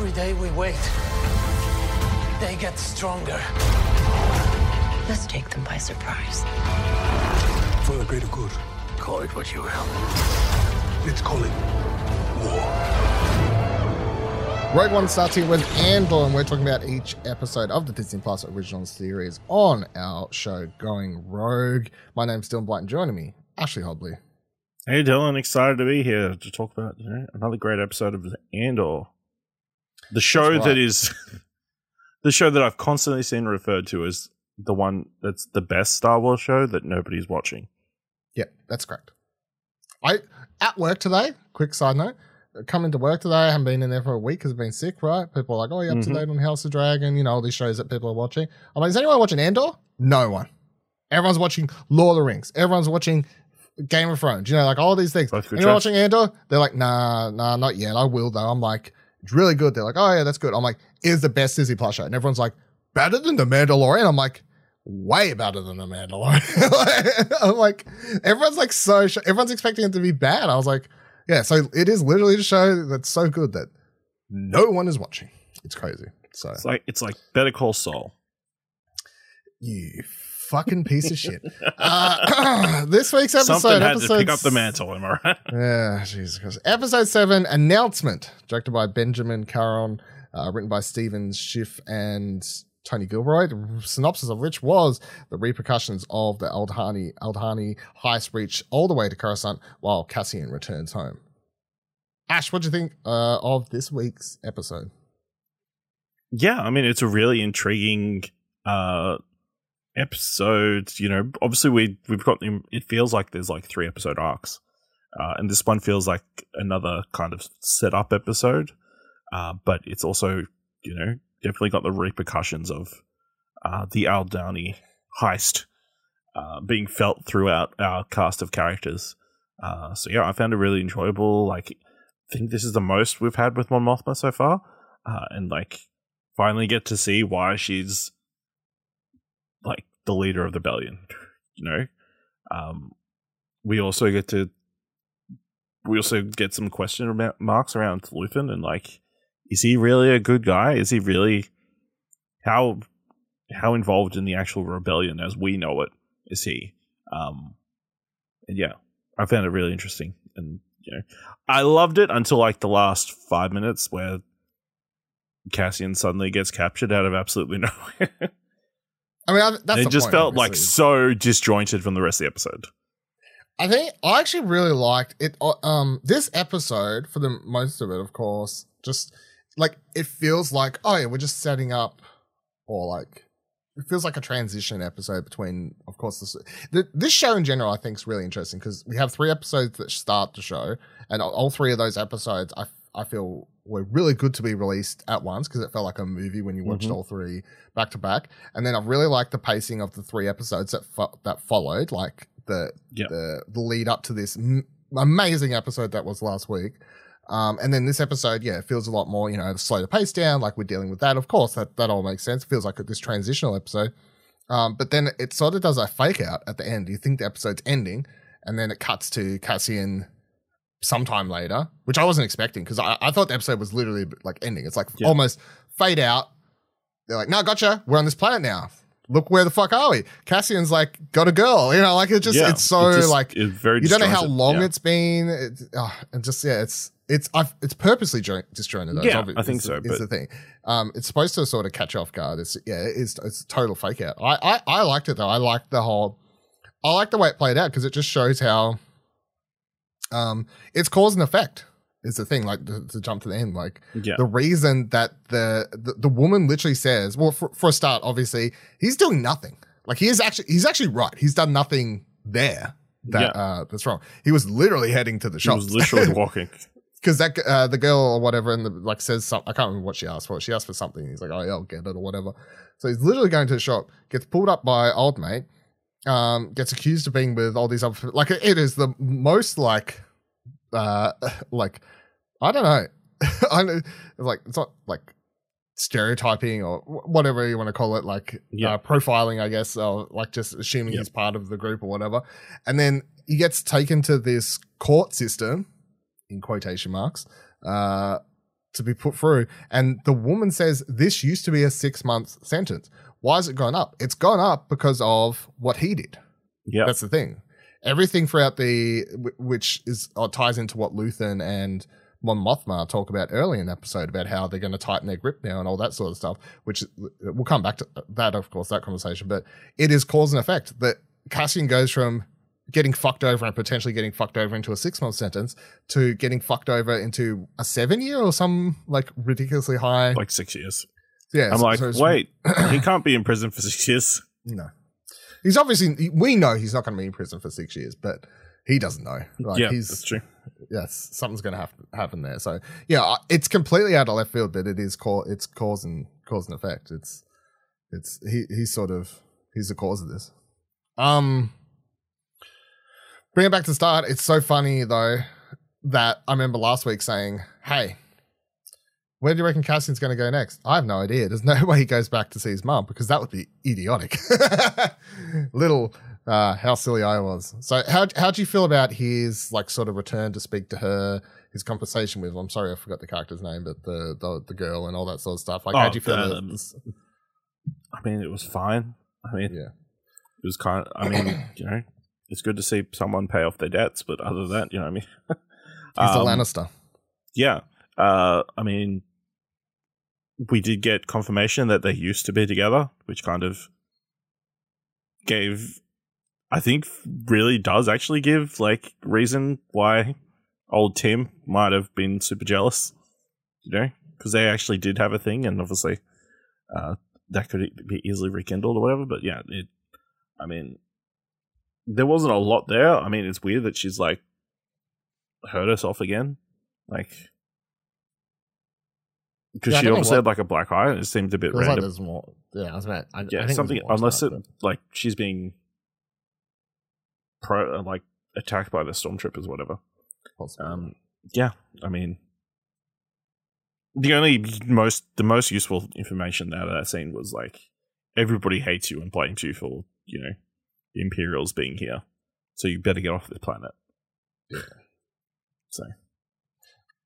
Every day we wait, they get stronger. Let's take them by surprise. For the greater good, Call it what you will. let's call it war. Rogue One starts here with Andor, and we're talking about each episode of the Disney Plus original series on our show Going Rogue. My name's Dylan Blight, and joining me, Ashley Hobley. Hey Dylan, excited to be here to talk about you know, another great episode of Andor, the show right. that is the show that I've constantly seen referred to as the one that's the best Star Wars show that nobody's watching. Yeah, that's correct. I at work today. Quick side note: coming to work today. I haven't been in there for a week because I've been sick. Right? People are like, "Oh, you up to Mhm. date on House of Dragon?" You know all these shows that people are watching. I'm like, "Is anyone watching Andor?" No one. Everyone's watching Lord of the Rings. Everyone's watching Game of Thrones. You know, like all these things. Anyone shows. watching Andor? They're like, "Nah, nah, not yet. I will though." I'm like, "It's really good." They're like, "Oh yeah, that's good." I'm like, "Is the best Disney Plus show?" And everyone's like, "Better than the Mandalorian." I'm like way better than the Mandalorian. I'm like, everyone's like so, sh- everyone's expecting it to be bad. I was like, yeah, so it is literally a show that's so good that no one is watching. It's crazy. So It's like it's like Better Call Saul. you fucking piece of shit. Uh, this week's episode, Something had episode to pick up the mantle. Am I right? Yeah, Jesus Christ. Episode 7, Announcement, directed by Benjamin Caron, uh, written by Stephen Schiff and Tony Gilroy. The synopsis of which was the repercussions of the Aldhani, Aldhani heist breach all the way to Coruscant while Cassian returns home. Ash, what do you think uh, of this week's episode? yeah, I mean it's a really intriguing uh episode. You know, obviously we we've got it feels like there's like three episode arcs, uh, and this one feels like another kind of setup episode. Uh, but it's also you know definitely got the repercussions of uh, the Aldhani heist uh, being felt throughout our cast of characters. Uh, so yeah, I found it really enjoyable. Like, I think this is the most we've had with Mon Mothma so far, uh, and like finally get to see why she's like the leader of the rebellion. You know, um, we also get to we also get some question marks around Luthen and like, is he really a good guy? Is he really how how involved in the actual rebellion as we know it is he? Um, and yeah, I found it really interesting, and you know, I loved it until like the last five minutes where Cassian suddenly gets captured out of absolutely nowhere. I mean, I, that's it just point, felt like so disjointed from the rest of the episode. I think I actually really liked it. uh, Um, this episode, for the most of it, of course, just like it feels like, oh yeah, we're just setting up, or like it feels like a transition episode between, of course, this the, this show in general. I think is really interesting because we have three episodes that start the show, and all- all three of those episodes, I I feel were really good to be released at once because it felt like a movie when you watched Mhm. all three back to back. And then I really liked the pacing of the three episodes that fo- that followed, like the Yeah. the the lead up to this m- amazing episode that was last week. Um, and then this episode, yeah, it feels a lot more, you know, slow the pace down, like we're dealing with that. Of course, that, that all makes sense. It feels like this transitional episode. Um, but then it sort of does a fake out at the end. You think the episode's ending, and then it cuts to Cassian sometime later, which I wasn't expecting because I, I thought the episode was literally like ending. It's like Yeah. almost fade out. They're like, no, gotcha. We're on this planet now. Look where the fuck are we? Cassian's like got a girl, you know, like it just Yeah, it's so it just- like it's very you don't know how long Yeah. it's been. It's, oh, and just yeah, it's it's I've, it's purposely jo- disjointed. Though. Yeah, I think so, Is the thing. Um, it's supposed to sort of catch off guard. It's yeah, it's it's a total fake out. I I, I liked it though. I liked the whole. I like the way it played out because it just shows how. Um, it's cause and effect is the thing. Like to, to jump to the end, like Yeah. the reason that the, the the woman literally says, well, for, for a start, obviously he's doing nothing. Like he is actually he's actually right. He's done nothing there that Yeah. uh that's wrong. He was literally heading to the shop. was literally walking. because that uh, the girl or whatever and the like says something. I can't remember what she asked for. She asked for something. He's like, oh yeah, I'll get it or whatever. So he's literally going to the shop, gets pulled up by old mate, um, gets accused of being with all these other like it is the most like uh like I don't know. I know like it's not like stereotyping or whatever you want to call it, like uh, profiling, I guess, or like just assuming Yeah. he's part of the group or whatever. And then he gets taken to this court system, in quotation marks, uh, to be put through. And the woman says this used to be a six month sentence. Why has it gone up? It's gone up because of what he did. Yeah. That's the thing. Everything throughout the, which is uh, ties into what Luthen and Mon Mothma talk about early in the episode about how they're going to tighten their grip now and all that sort of stuff. Which we'll come back to that, of course, that conversation. But it is cause and effect that Cassian goes from getting fucked over and potentially getting fucked over into a six month sentence to getting fucked over into a seven year or some like ridiculously high. like six years. Yeah, I'm like, so wait, he can't be in prison for six years. no. He's obviously, we know he's not going to be in prison for six years, but he doesn't know. Like, yeah, he's, that's true. yes, something's going to have to happen there. So yeah, it's completely out of left field, but it is cause it's cause and cause and effect. It's it's he he's sort of he's the cause of this. Um, bring it back to start. It's so funny though that I remember last week saying, "Hey." Where do you reckon Cassian's going to go next? I have no idea. There's no way he goes back to see his mum because that would be idiotic. Little uh, how silly I was. So how how do you feel about his like sort of return to speak to her, his conversation with? I'm sorry, I forgot the character's name, but the the, the girl and all that sort of stuff. Like, how Oh, do you feel? the- about? I mean, it was fine. I mean, Yeah, it was kind of, I mean, you know, it's good to see someone pay off their debts, but other than that, you know I mean? he's a Um, Lannister. Yeah. Uh, I mean, we did get confirmation that they used to be together, which kind of gave, I think, really does actually give like reason why old Tim might have been super jealous, you know, because they actually did have a thing, and obviously, uh, that could be easily rekindled or whatever. But yeah, it, I mean, there wasn't a lot there. I mean, it's weird that she's like hurt herself again, like because Yeah, she obviously what- had like a black eye. and It seemed a bit like random. there's more. Yeah, I was about. I, I yeah, think something unless it like she's being pro uh, like attacked by the stormtroopers, whatever. Um, yeah, I mean, the only most the most useful information out of that scene was like everybody hates you and blames you for you know the Imperials being here, so you better get off this planet. Yeah. So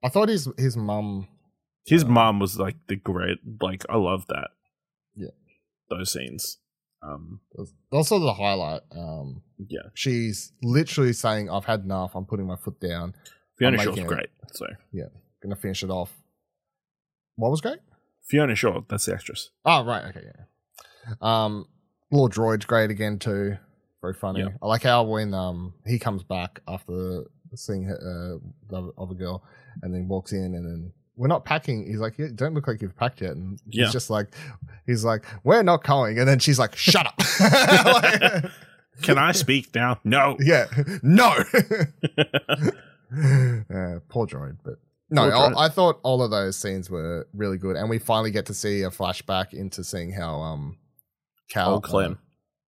I thought his his mum. His Uh, mom was like the great like I love that. Yeah. those scenes. Um, was Also, the highlight. Um, yeah, she's literally saying, "I've had enough. I'm putting my foot down. Fiona Shaw's it. great. So yeah, Gonna finish it off." What was great? Fiona Shaw, that's the actress. Oh, right. Okay, yeah. Um, Lord Droid's great again too. Very funny. Yeah. I like how when um he comes back after seeing her, uh, the other girl, and then walks in, and then we're not packing. He's like, you don't look like you've packed yet, and Yeah. he's just like, he's like, we're not going, and then she's like, shut up. Like- Can I speak now? No. yeah, no. uh, poor droid, but no, droid. I, I thought all of those scenes were really good, and we finally get to see a flashback into seeing how um Cal Oh, Clem. uh,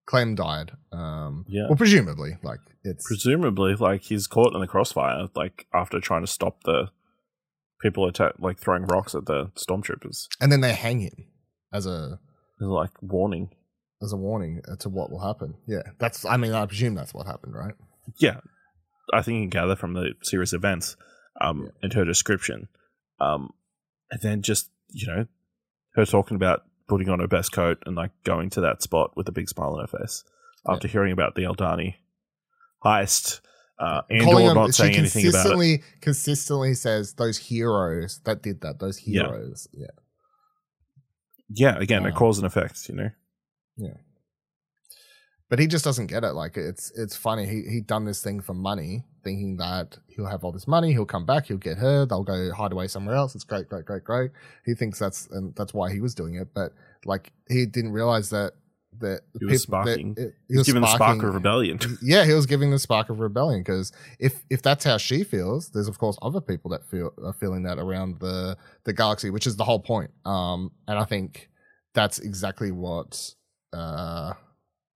Clem died. Um, Yeah. well, presumably, like it's Presumably, like he's caught in the crossfire, like after trying to stop the people attack, like throwing rocks at the stormtroopers. and then they hang him as a There's like warning. as a warning to what will happen. Yeah, that's. I mean, I presume that's what happened, right? Yeah, I think you can gather from the series events um, Yeah. and her description, um, and then just you know her talking about putting on her best coat and like going to that spot with a big smile on her face after hearing about the Aldhani heist. Uh, and Calling or them- not she saying anything about it. consistently consistently says those heroes that did that. Those heroes. Yeah. Yeah, again, a Um, cause and effect, you know. Yeah. But he just doesn't get it. Like it's it's funny. He he done this thing for money, thinking that he'll have all this money, he'll come back, he'll get her, they'll go hide away somewhere else. It's great, great, great, great. He thinks that's and that's why he was doing it. But like he didn't realize that that He was peop- that sparking. it- he was given the spark of rebellion. yeah, he was giving the spark of rebellion because if if that's how she feels, there's of course other people that feel are feeling that around the the galaxy, which is the whole point. Um, and I think that's exactly what uh,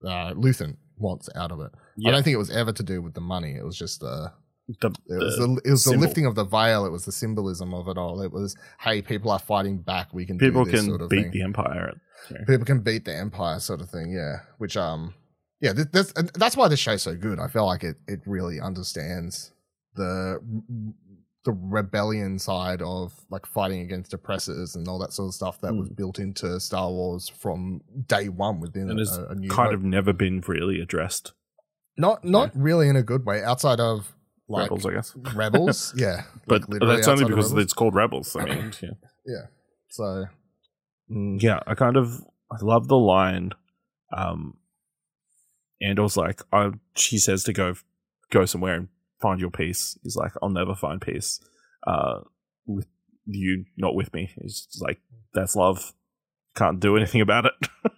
uh Luthen wants out of it. I don't think it was ever to do with the money. It was just uh the, it was the- the, it was the lifting of the veil. It was the symbolism of it all. It was hey, people are fighting back. We can people do this can sort of beat thing the empire. people can beat the empire sort of thing yeah which um yeah th- that's that's why this show's so good i feel like it it really understands the the rebellion side of like fighting against oppressors and all that sort of stuff that was built into Star Wars from day one within Hmm. and a, a new kind Hope. of never been really addressed. not not really in a good way outside of like Rebels, I guess. rebels yeah But like, that's only because it's called Rebels. I mean, yeah. yeah so mm, yeah, I kind of I love the line. Um, Andor's like, I, she says to go go somewhere and find your peace. He's like, I'll never find peace uh, with you, not with me. He's like, that's love. Can't do anything about it.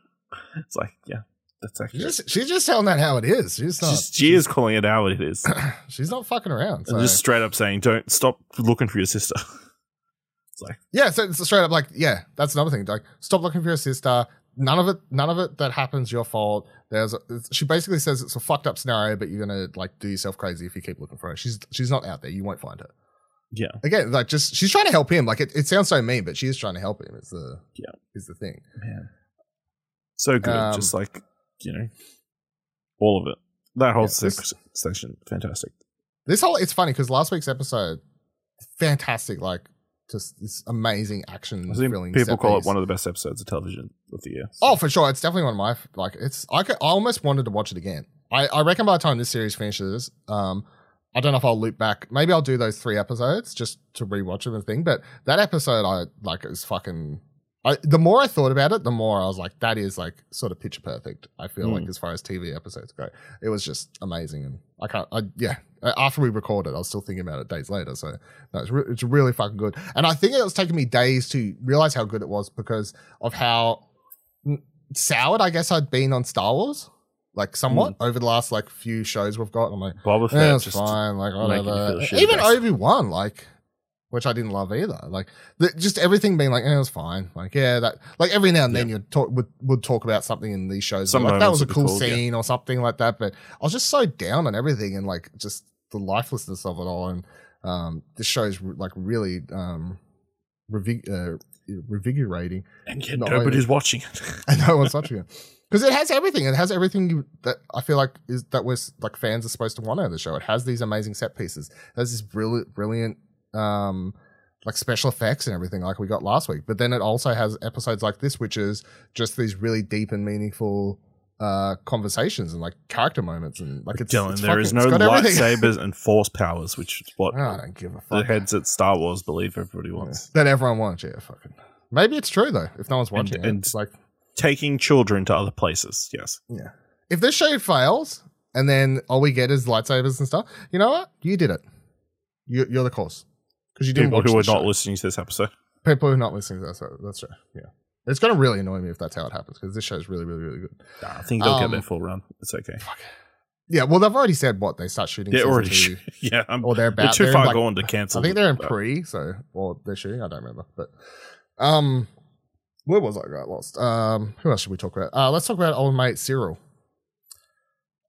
it's like, yeah, that's she's actually. just, she's just telling that how it is she's not She's, she is calling it out. It is, she's not fucking around so. just straight up saying, "Don't stop looking for your sister." it's like, Yeah, so it's straight up like, yeah, that's another thing. Like, stop looking for your sister. None of it, none of it that happens your fault. There's, a, she basically says it's a fucked up scenario, but you're gonna like do yourself crazy if you keep looking for her. She's, she's not out there. You won't find her. yeah, Again, like, just she's trying to help him. Like, it, it sounds so mean, but she is trying to help him. Is the, Yeah. is the thing. man, so good. Um, just like you know, all of it. That whole Yeah, this- section, fantastic. This whole, it's funny because last week's episode, fantastic, like, just this amazing action. I think thrilling people call piece. it one of the best episodes of television of the year. so- Oh, for sure. It's definitely one of my like. It's I could, I almost wanted to watch it again. I, I reckon by the time this series finishes, um, I don't know if I'll loop back. Maybe I'll do those three episodes just to rewatch them and thing. But that episode, I like is fucking. I, the more I thought about it, the more I was like, that is like sort of picture perfect. I feel Mm. like as far as TV episodes go, it was just amazing. And I can't, I, yeah, after we recorded, I was still thinking about it days later. So no, it's, re- it's really fucking good. And I think it was taking me days to realize how good it was because of how mm, soured I guess I'd been on Star Wars, like somewhat over the last like few shows we've got. I'm like, Boba eh, Fett yeah, it's fine, like whatever. Even. Obi Wan, like, which I didn't love either. Like, the, just everything being like, eh, it was fine. Like, yeah, that like every now and then you'd talk would would talk about something in these shows. Some like that was a cool cool, yeah. scene or something like that. But I was just so down on everything and like just the lifelessness of it all. And um, this show's like really um, uh, revigorating. and yet not nobody's watching it. and no one's watching it because it has everything. It has everything you, that I feel like is that we're like fans are supposed to want out of the show. It has these amazing set pieces. Has this brilliant, brilliant, um, like special effects and everything like we got last week. But then it also has episodes like this, which is just these really deep and meaningful uh conversations and like character moments and like it's, Dylan, it's there is fucking- no it's everything. lightsabers and force powers, which is what I don't give a fuck. the heads at Star Wars believe everybody wants. that everyone wants. Yeah, fucking. Maybe it's true though. If no one's watching it, and- it's like Taking children to other places, yes. Yeah. If this show fails and then all we get is lightsabers and stuff, you know what? You did it. You, you're the cause. Because you didn't People who are not listening to this episode. People who are not listening to that. so That's true. Yeah. It's going to really annoy me if that's how it happens because this show is really, really, really good. Nah, I think they'll Um, get their full run. It's okay. Yeah. Well, they've already said what they start shooting. They're already, two. yeah. I'm, Or they're about they're too they're far like- gone to cancel. I think they're in but- pre, so or they're shooting. I don't remember, but um, where was I? Got lost. Um, who else should we talk about? Uh, let's talk about old mate Cyril.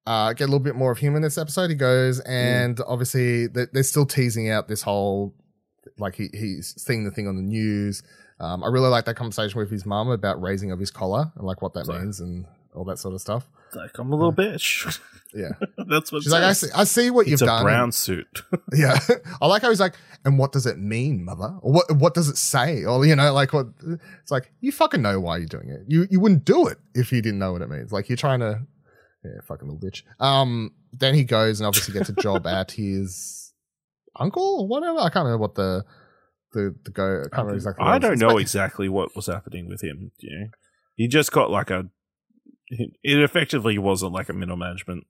Uh, get a little bit more of him in this episode. He goes, and obviously they- they're still teasing out this whole, like he he's seeing the thing on the news. Um, I really like that conversation with his mum about raising of his collar and like what that means and all that sort of stuff. Like, I'm a little bitch. Yeah, That's what she's like, I see, I see what It's you've a done. brown suit. Yeah, I like how he's like, and what does it mean, mother? Or what what does it say? Or you know, like what? It's like you fucking know why you're doing it. You you wouldn't do it if you didn't know what it means. Like you're trying to, yeah, fucking little bitch. Um, then he goes and obviously gets a job at his uncle or whatever. I can't remember what the the the go. I can't remember exactly. I don't know But- exactly what was happening with him. You know, he just got like a. It effectively wasn't like a middle management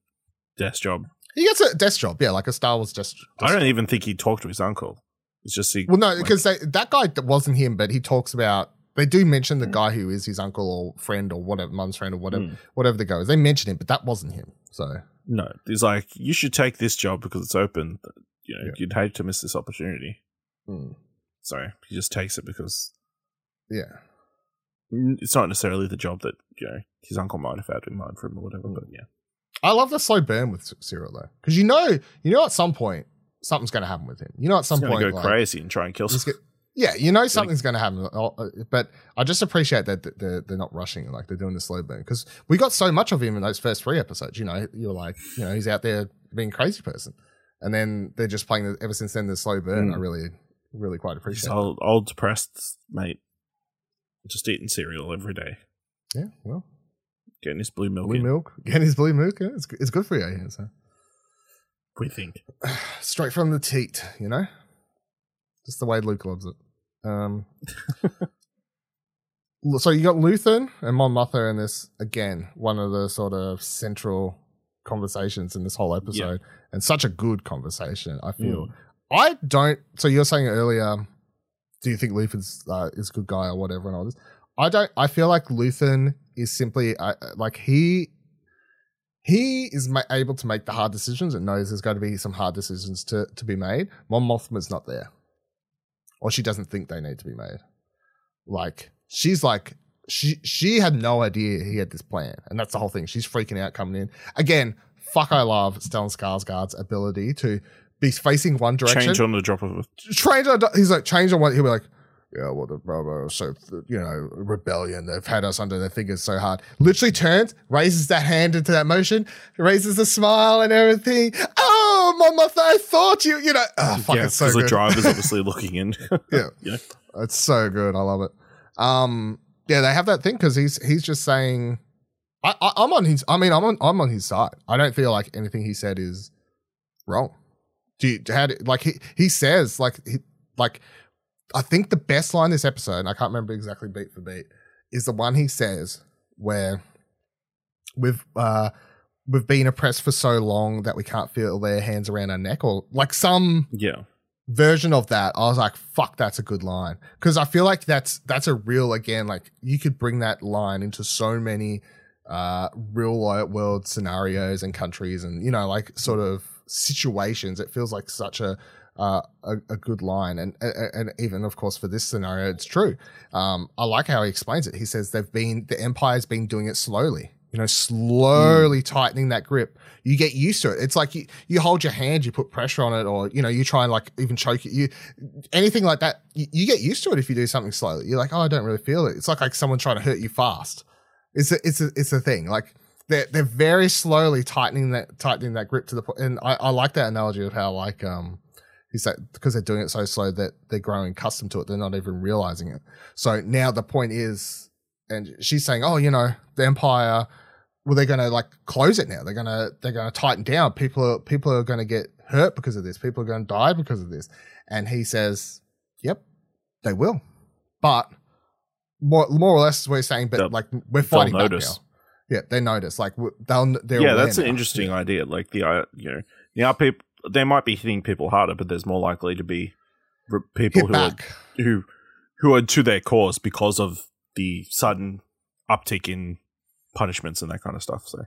desk job. He gets a desk job, yeah, like a Star Wars desk. I don't even think he talked to his uncle. It's just he. Well, no, because they that guy wasn't him, but he talks about. They do mention the guy who is his uncle or friend or whatever, mum's friend or whatever, Mm. whatever the go is. They mention him, but that wasn't him. So no, he's like you should take this job because it's open. You know, Yeah. you'd hate to miss this opportunity. mm, So he just takes it because yeah, it's not necessarily the job that you know his uncle might have had in mind for him or whatever. Mm. But yeah, I love the slow burn with Cyril though, because you know, you know, at some point something's going to happen with him. You know, at some point, go like, crazy and try and kill. someone. yeah, you know, something's going to happen. uh, uh, But I just appreciate that they're they're not rushing, like they're doing the slow burn because we got so much of him in those first three episodes. You know, you're like, you know, he's out there being a crazy person. And then they're just playing the, ever since then the slow burn. Mm. I really, really quite appreciate. it. old, old depressed mate, just eating cereal every day, Yeah, well, getting his blue milk. blue in, milk, getting his blue milk, yeah, it's, it's good for you. Yeah, so. We think. straight from the teat, you know, just the way Luke loves it. Um, so you got Luthen and Mon Mothma in this again, one of the sort of central conversations in this whole episode, and such a good conversation. I feel. I don't. So you're saying earlier, do you think Luthen's uh, is a good guy or whatever and all this? I don't. I feel like Luthen is simply uh, like he he is ma- able to make the hard decisions and knows there's going to be some hard decisions to, to be made. Mon Mothma's not there. Or she doesn't think they need to be made. Like, she's like, she she had no idea he had this plan. And that's the whole thing. She's freaking out coming in. Again, fuck, I love Stellan Skarsgård's ability to be facing one direction Change on the drop of a change on he's like change on what he'll be like yeah well the so you know rebellion they've had us under their fingers so hard literally turns raises that hand into that motion raises a smile and everything oh mama i thought you you know oh, fuck yeah, it's so because the driver's obviously looking in. yeah yeah. it's so good i love it um yeah they have that thing because he's he's just saying I, I i'm on his i mean i'm on i'm on his side i don't feel like anything he said is wrong do you do, like he he says like he like I think the best line this episode, I can't remember exactly beat for beat, is the one he says where we've uh we've been oppressed for so long that we can't feel their hands around our neck or like some Yeah. Version of that. I was like, fuck, that's a good line. Cause I feel like that's that's a real again, like you could bring that line into so many uh real world scenarios and countries and you know, like sort of situations. It feels like such a uh, a, a good line, and, and even of course for this scenario, it's true. Um, I like how he explains it. He says they've been the empire's been doing it slowly, you know, slowly tightening that grip. You get used to it. It's like you you hold your hand, you put pressure on it, or you know, you try and like even choke it. You anything like that, you, you get used to it if you do something slowly. You're like, oh, I don't really feel it. It's like like someone trying to hurt you fast. It's a, it's a, it's a thing. Like they're they're very slowly tightening that tightening that grip to the point. And I, I like that analogy of how like um He's like, because they're doing it so slow that they're growing accustomed to it, they're not even realizing it. So now the point is, and she's saying, oh, you know, the empire, well, they're going to like close it now. They're going to, they're going to tighten down. People are, people are going to get hurt because of this. People are going to die because of this. And he says, yep, they will. But more, more or less, we're saying, but They'll- like we're fighting back now. Yeah, they notice. Like they'll, they're yeah, that's an now. interesting idea. Like the uh, you know, yeah, people they might be hitting people harder, but there's more likely to be people Hit who back. are who who are to their cause because of the sudden uptick in punishments and that kind of stuff. So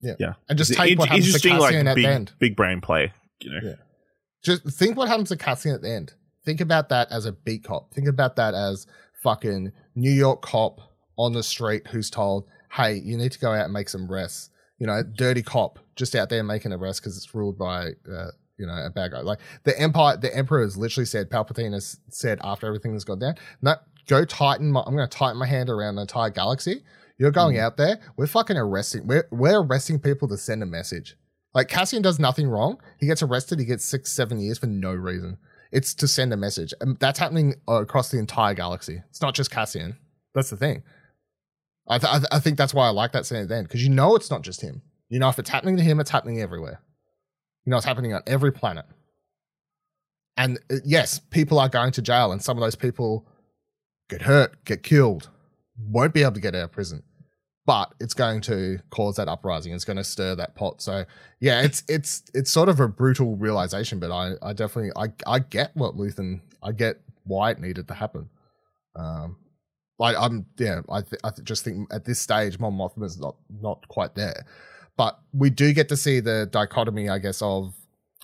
Yeah. yeah, And just It's take in- what happens to interesting, like Cassian at big the end. big brain play. You know, Yeah. Just think what happens to Cassian at the end. Think about that as a beat cop. Think about that as fucking New York cop on the street who's told, "Hey, you need to go out and make some arrests." You know, dirty cop just out there making arrests because it's ruled by, uh, you know, a bad guy. Like the empire, the emperor has literally said, Palpatine has said after everything has gone down, no, go tighten. My, I'm going to tighten my hand around the entire galaxy. You're going out there. We're fucking arresting. We're we're arresting people to send a message. Like Cassian does nothing wrong. He gets arrested. He gets six, seven years for no reason. It's to send a message, and that's happening across the entire galaxy. It's not just Cassian. That's the thing. I th- I, th- I think that's why I like that scene at the end because you know it's not just him. You know if it's happening to him, it's happening everywhere. You know it's happening on every planet. And uh, yes, people are going to jail, and some of those people get hurt, get killed, won't be able to get out of prison but it's going to cause that uprising. It's going to stir that pot. So yeah, it's it's it's sort of a brutal realization, but I I definitely I I get what Luthen I get why it needed to happen. Um, like I'm yeah I th- I just think at this stage Mon is not not quite there, but we do get to see the dichotomy I guess of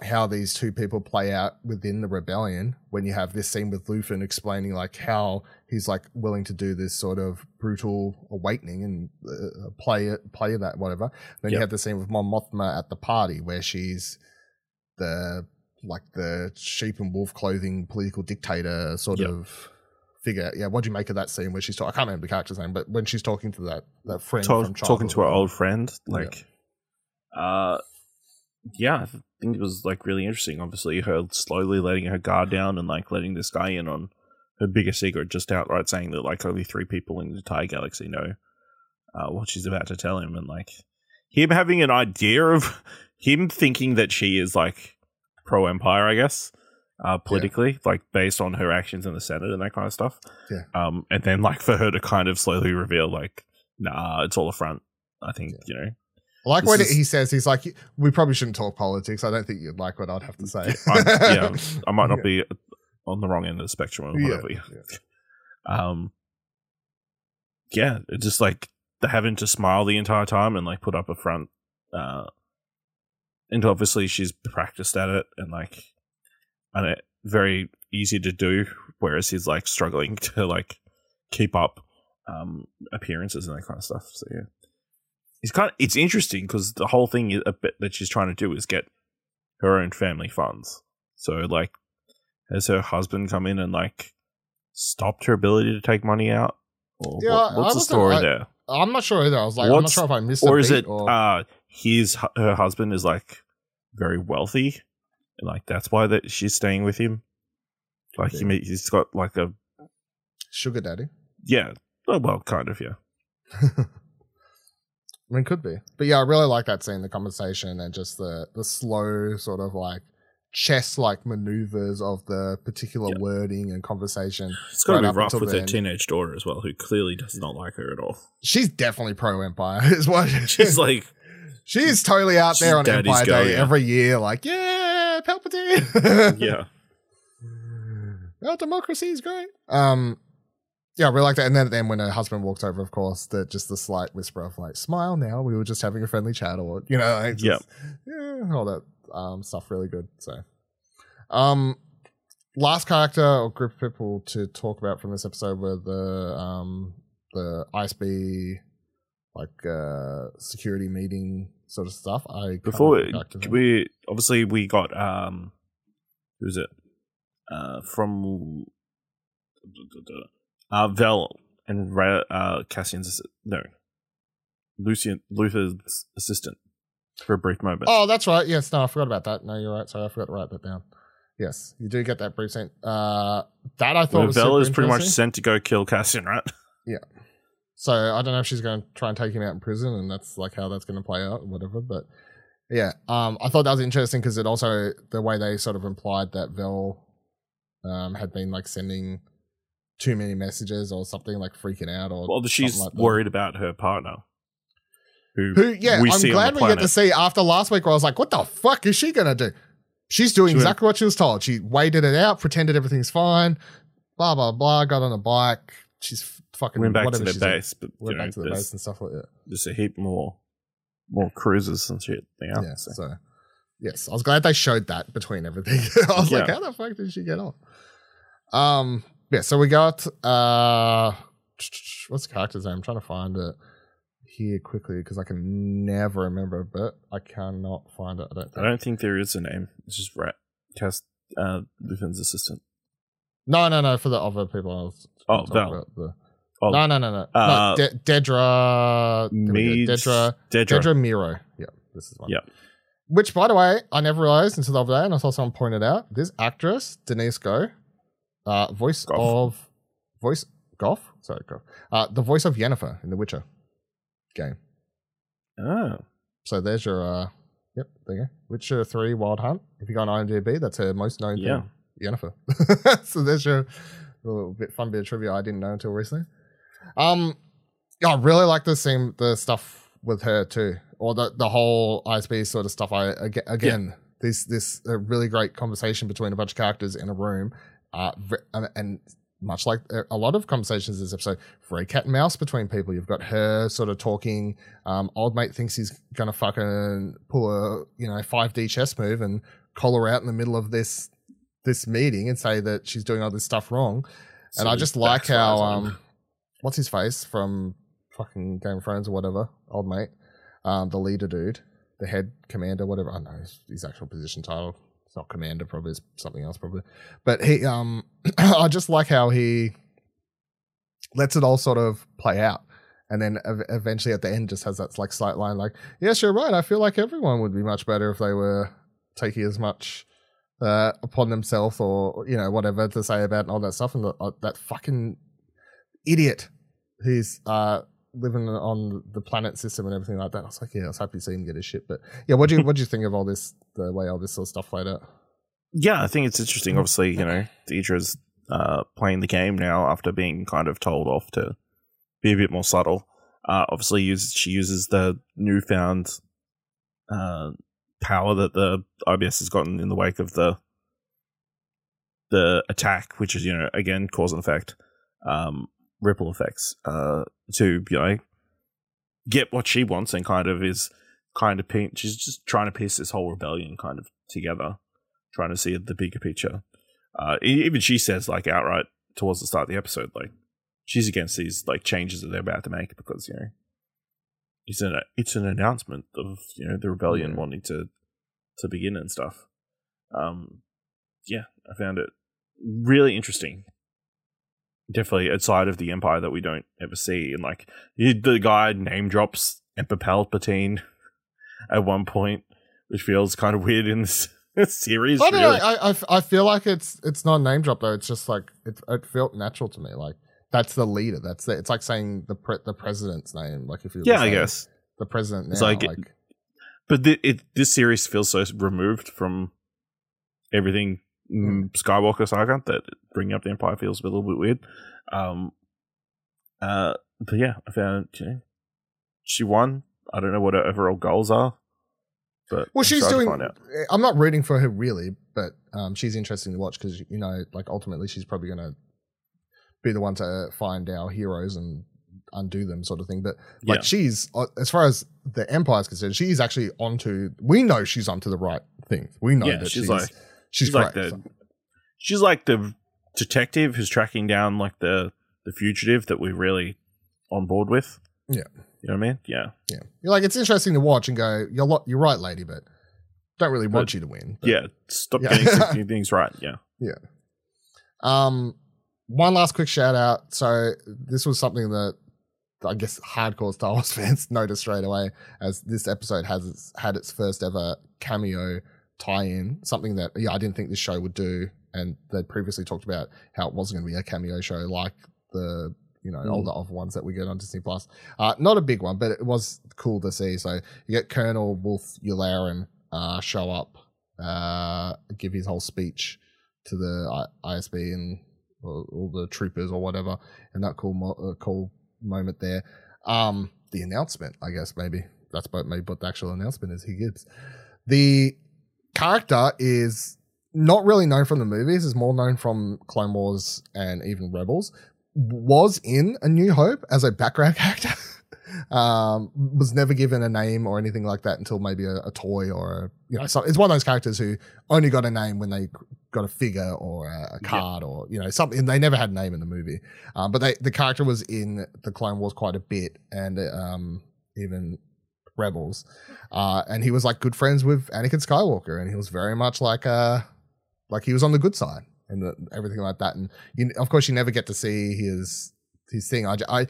how these two people play out within the rebellion when you have this scene with Luthen explaining like how he's like willing to do this sort of brutal awakening and uh, play it, play that whatever. Then you have the scene with Mon Mothma at the party where she's the like the sheep and wolf clothing political dictator sort Yep. of figure. Yeah, what do you make of that scene where she's talking? I can't remember the character's name, but when she's talking to that that friend Talk- talking to her old friend, like, uh, yeah, think it was like really interesting. Obviously, her slowly letting her guard down and like letting this guy in on her biggest secret, just outright saying that like only three people in the entire galaxy know uh, what she's about to tell him, and like him having an idea of him thinking that she is like pro empire, I guess, uh, politically, like based on her actions in the Senate and that kind of stuff. Yeah. Um, and then like for her to kind of slowly reveal, like, nah, it's all a front. I think you know. I like This when is- he says he's like, we probably shouldn't talk politics. I don't think you'd like what I'd have to say. I, yeah, I might not be on the wrong end of the spectrum or Yeah, whatever. Um, yeah, it's just like having to smile the entire time and like put up a front. Uh, and obviously she's practiced at it and like, and it very easy to do. Whereas he's like struggling to like keep up um appearances and that kind of stuff. So yeah, it's kind of it's interesting because the whole thing is a bit that she's trying to do is get her own family funds. So like, has her husband come in and like stopped her ability to take money out? Or Yeah, what- I what's the story I- there? I'm not sure either. I was like, I'm not sure if I missed it. Or is it or uh his her husband is like very wealthy, and like that's why that she's staying with him. Like he, he's got like a sugar daddy. yeah, oh, well, kind of yeah. I mean, could be, but yeah, I really like that scene, the conversation, and just the the slow sort of like chess like maneuvers of the particular Yeah. wording and conversation. It's got to Right be rough with her teenage daughter as well, who clearly does not like her at all. She's definitely pro Empire. Is what She's like, she's totally out there on Empire girl, Day yeah. every year, like yeah, Palpatine. yeah, Our democracy is great. Um, yeah, really like that. And then, then when her husband walks over, of course, the just the slight whisper of like, "Smile now." We were just having a friendly chat, or you know, like, just, yeah, all that um stuff. Really good. So, um, last character or group of people to talk about from this episode were the um the ISB like uh security meeting sort of stuff. I before remember the character's name. we obviously we got um who's it uh from uh Vel and Ra- uh Cassian's assi- no Lucian Luthen's assistant for a brief moment. Oh, that's right. Yes, no, I forgot about that. No, you're right. Sorry, I forgot to write that down. Yes, you do get that brief scene. Uh, that I thought Where was Vel is pretty much sent to go kill Cassian, right? Yeah. So I don't know if she's going to try and take him out in prison, and that's like how that's going to play out, or whatever. But yeah, um, I thought that was interesting because it also the way they sort of implied that Vel um had been like sending too many messages or something, like freaking out or Well, she's like that. worried about her partner. Who, Who? Yeah, I'm on glad we get to see after last week where I was like, what the fuck is she gonna do? She's doing She went- exactly what she was told. She waited it out, pretended everything's fine, blah blah blah. Got on a bike. She's fucking went back to the base, but Went know, back to the base and stuff like that. there's a heap more more cruises and shit. Yeah, Yeah. so. So yes, I was glad they showed that between everything. I was like, how the fuck did she get off? Um. Yeah. So we got uh, what's the character's name? I'm trying to find it here quickly because I can never remember, but I cannot find it. I don't I think. don't think there is a name. It's just Rat Cast uh Luthen's assistant. No, no, no. For the other people, I was Oh, talking Val. about the- Oh, no, no, no, no. Uh, no De- Dedra. there we Mead, go. Dedra. Dedra. Dedra Meero. Yeah, this is one. Yeah. Which, by the way, I never realized until the other day, and I saw someone pointed out this actress, Denise Go, uh, voice Gough. of voice Gough, sorry, Gough, uh, the voice of Yennefer in the Witcher game. Oh, So there's your, uh, yep, there you go. Witcher Three Wild Hunt. If you go on IMDb, that's her most known Yeah. thing, Yennefer. so there's your little bit fun bit of trivia I didn't know until recently. Um, I really like the same the stuff with her too, or the the whole ISB sort of stuff. I aga- again, this this a really great conversation between a bunch of characters in a room, uh, and, much like a- a lot of conversations in this episode, very cat and mouse between people. You've got her sort of talking. Um, old mate thinks he's gonna fucking pull a you know five D chess move and call her out in the middle of this this meeting and say that she's doing all this stuff wrong. and I just like how um, what's his face from fucking Game of Thrones or whatever, old mate, um, the leader dude, the head commander, whatever. I know his, his actual position title. It's not commander, probably it's something else, probably. But he, um, I just like how he lets it all sort of play out. And then ev- eventually at the end, just has that like slight line, like, "Yes, you're right. I feel like everyone would be much better if they were taking as much uh, upon themselves or you know whatever to say about all that stuff, and the, uh, that fucking idiot who's uh, living on the planet system and everything like that. I was like, yeah, I was happy to see him get his shit. But yeah, what do you what do you think of all this? The way all this sort of stuff played out. Yeah, I think it's interesting. Obviously, you know, Deidre's uh, playing the game now after being kind of told off to be a bit more subtle. Uh, obviously, uses, she uses the newfound uh, power that the IBS has gotten in the wake of the the attack, which is you know again cause and effect, um, ripple effects, uh, to you know get what she wants and kind of is kind of pe- she's just trying to piece this whole rebellion kind of together, trying to see the bigger picture. Uh, even she says like outright towards the start of the episode, like she's against these like changes that they're about to make because you know it's an it's an announcement of you know the rebellion wanting to to begin and stuff. Um, yeah, I found it really interesting. Definitely a side of the empire that we don't ever see, and like the guy name drops Emperor Palpatine at one point, which feels kind of weird in this series. I don't really. know. I, I, I feel like it's it's not a name drop though. It's just like it, it felt natural to me. Like that's the leader. That's the, it's like saying the pre, the president's name. Like if you yeah, I guess. the president. Now, It's like- like, But th- it, this series feels so removed from everything Skywalker saga that bringing up the Empire feels a little bit weird. Um, uh, but yeah, I found you know, she won. I don't know what her overall goals are, but well, I'm she's doing. out. I'm not rooting for her really, but um, she's interesting to watch because you know, like ultimately, she's probably going to be the one to find our heroes and undo them, sort of thing. But like, Yeah. she's uh, as far as the empire is concerned, she's actually onto. We know she's onto the right thing. We know Yeah, that she's she's like- she's, she's like the she's like the detective who's tracking down like the the fugitive that we're really on board with. Yeah. you know what I mean. Yeah, Yeah, you're like it's interesting to watch and go. You're lo- you're right, lady, but don't really want But- you to win. But, yeah. Stop Yeah. getting things right. Yeah. Yeah. Um, one last quick shout out. So this was something that I guess hardcore Star Wars fans noticed straight away, as this episode has its, had its first ever cameo tie-in. Something that yeah, I didn't think this show would do, and they previously talked about how it wasn't going to be a cameo show like the you know Mm. older of ones that we get on Disney Plus. Uh, not a big one, but it was cool to see. So you get Colonel Wolf Yularen uh, show up, uh, give his whole speech to the I- ISB and all, all the troopers or whatever, and that cool mo- uh, cool moment there. Um, the announcement, I guess maybe that's what maybe what the actual announcement is. He gives the character is not really known from the movies; is more known from Clone Wars and even Rebels. Was in A New Hope as a background character. um, was never given a name or anything like that until maybe a, a toy or a, you know, so it's one of those characters who only got a name when they got a figure or a, a card or you know something. They never had a name in the movie, um, but they the character was in the Clone Wars quite a bit and um, even Rebels, uh, and he was like good friends with Anakin Skywalker, and he was very much like uh like he was on the good side and the, everything like that. And you, of course, you never get to see his his thing. I, I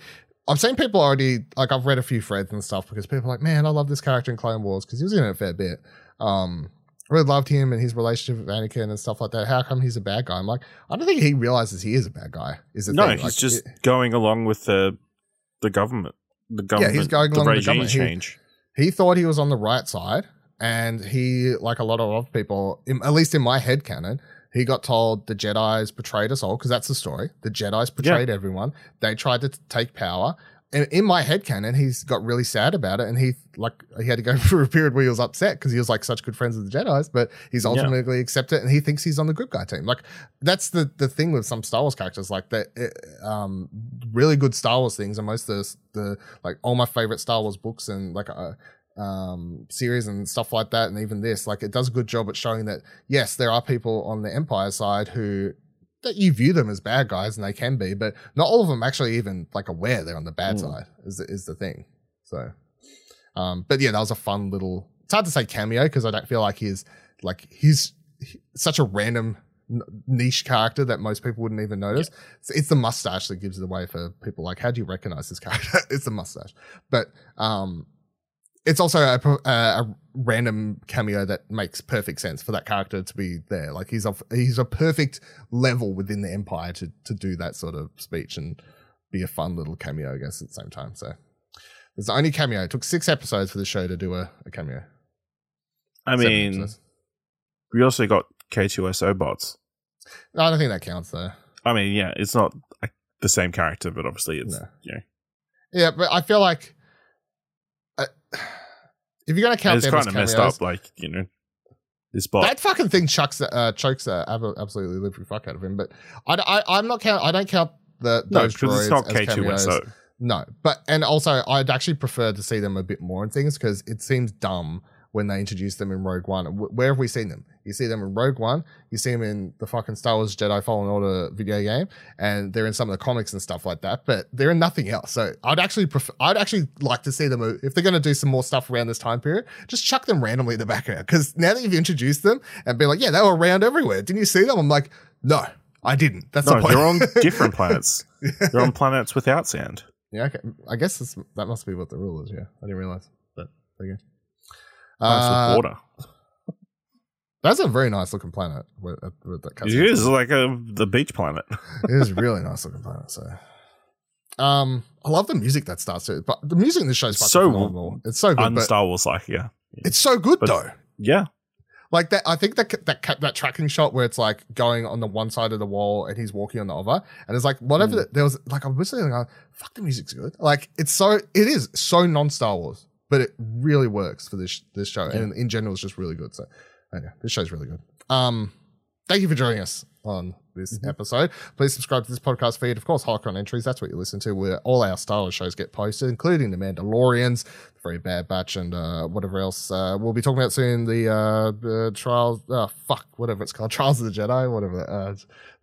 I've seen people already like I've read a few threads and stuff because people are like, man, I love this character in Clone Wars because he was in it a fair bit. Um, really loved him and his relationship with Anakin and stuff like that. How come he's a bad guy? I'm like, I don't think he realizes he is a bad guy. Is it? No, thing. he's Like, just it- going along with the the government. The government. Yeah, he's going the along with the regime government. Change. he thought he was on the right side and he like a lot of other people in, at least in my head canon he got told the jedis betrayed us all because that's the story. The jedis betrayed everyone. They tried to t- take power in my head canon he's got really sad about it and he like he had to go through a period where he was upset because he was like such good friends with the jedis but he's Yeah. ultimately accepted and he thinks he's on the good guy team like that's the the thing with some star wars characters like that um really good star wars things and most of the, the like all my favorite star wars books and like uh, um series and stuff like that and even this like it does a good job at showing that yes there are people on the empire side who that you view them as bad guys and they can be but not all of them actually even like aware they're on the bad Mm. side is the, is the thing so um but yeah that was a fun little it's hard to say cameo because i don't feel like he's like he's he- such a random niche character that most people wouldn't even notice. It's, it's the mustache that gives it away for people like how do you recognize this character? It's the mustache but um it's also a, uh, a random cameo that makes perfect sense for that character to be there. Like he's a he's a perfect level within the empire to to do that sort of speech and be a fun little cameo, I guess, at the same time. So it's the only cameo. It took six episodes for the show to do a, a cameo. I Seven mean, episodes. we also got K2SO bots. No, I don't think that counts though. I mean, yeah, it's not like, the same character, but obviously it's No. know, Yeah, but I feel like if you're gonna count it's kind of messed cameos, up. Like you know, this bot. that fucking thing chucks uh, chokes uh, absolutely living fuck out of him. But I, I I'm not count. I don't count the no, because it's not cameos. K2SO. No, but and also I'd actually prefer to see them a bit more in things because it seems dumb when they introduced them in Rogue One. Where have we seen them? You see them in Rogue One. You see them in the fucking Star Wars Jedi Fallen Order video game, and they're in some of the comics and stuff like that. But they're in nothing else. So I'd actually prefer. I'd actually like to see them uh, if they're going to do some more stuff around this time period. Just chuck them randomly in the background because now that you've introduced them and be like, yeah, they were around everywhere. Didn't you see them? I'm like, no, I didn't. That's No, the point. they're on different planets. They're on planets without sand. Yeah, okay. I guess that must be what the rule is. Yeah, I didn't realize. But there Planets Uh, with water. that's a very nice looking planet. With, uh, with that It is like a the beach planet. it is a really nice looking planet. So, um, I love the music that starts it, But the music in this show is So phenomenal. It's so good. Un Star Wars like, yeah, it's so good But- though. yeah. Like that, I think that that that tracking shot where it's like going on the one side of the wall and he's walking on the other, and it's like whatever. Mm. the- there was like I was listening, like, fuck, the music's good. Like it's so it is so non Star Wars, but it really works for this this show, and in general, it's just really good. So, anyway, this show's really good. Um, thank you for joining us on this Mm-hmm. episode. Please subscribe to this podcast feed. Of course, Holocron Entries, that's what you listen to, where all our Star Wars shows get posted, including The Mandalorians, The Very Bad Batch, and uh, whatever else. Uh, we'll be talking about soon the uh, uh, Trials, uh, fuck, whatever it's called, Trials of the Jedi, whatever. Uh,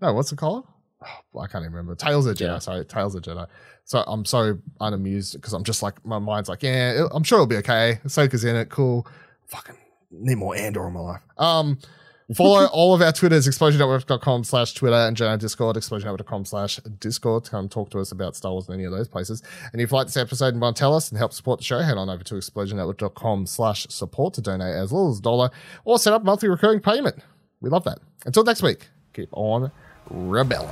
no, what's it called? Oh, I can't even remember. Tales of Jedi, Yeah. sorry, Tales of Jedi. So I'm so unamused because I'm just like, my mind's like, yeah, I'm sure it'll be okay. Ahsoka's in it, cool. Fucking need more Andor in my life. Um, Follow all of our Twitters, explosionnetwork.com slash Twitter and join our Discord, explosionnetwork.com slash Discord to come talk to us about Star Wars and any of those places. And if you like this episode and want to tell us and help support the show, head on over to explosionnetwork.com slash support to donate as little as a dollar or set up monthly recurring payment. We love that. Until next week, keep on Rebellion.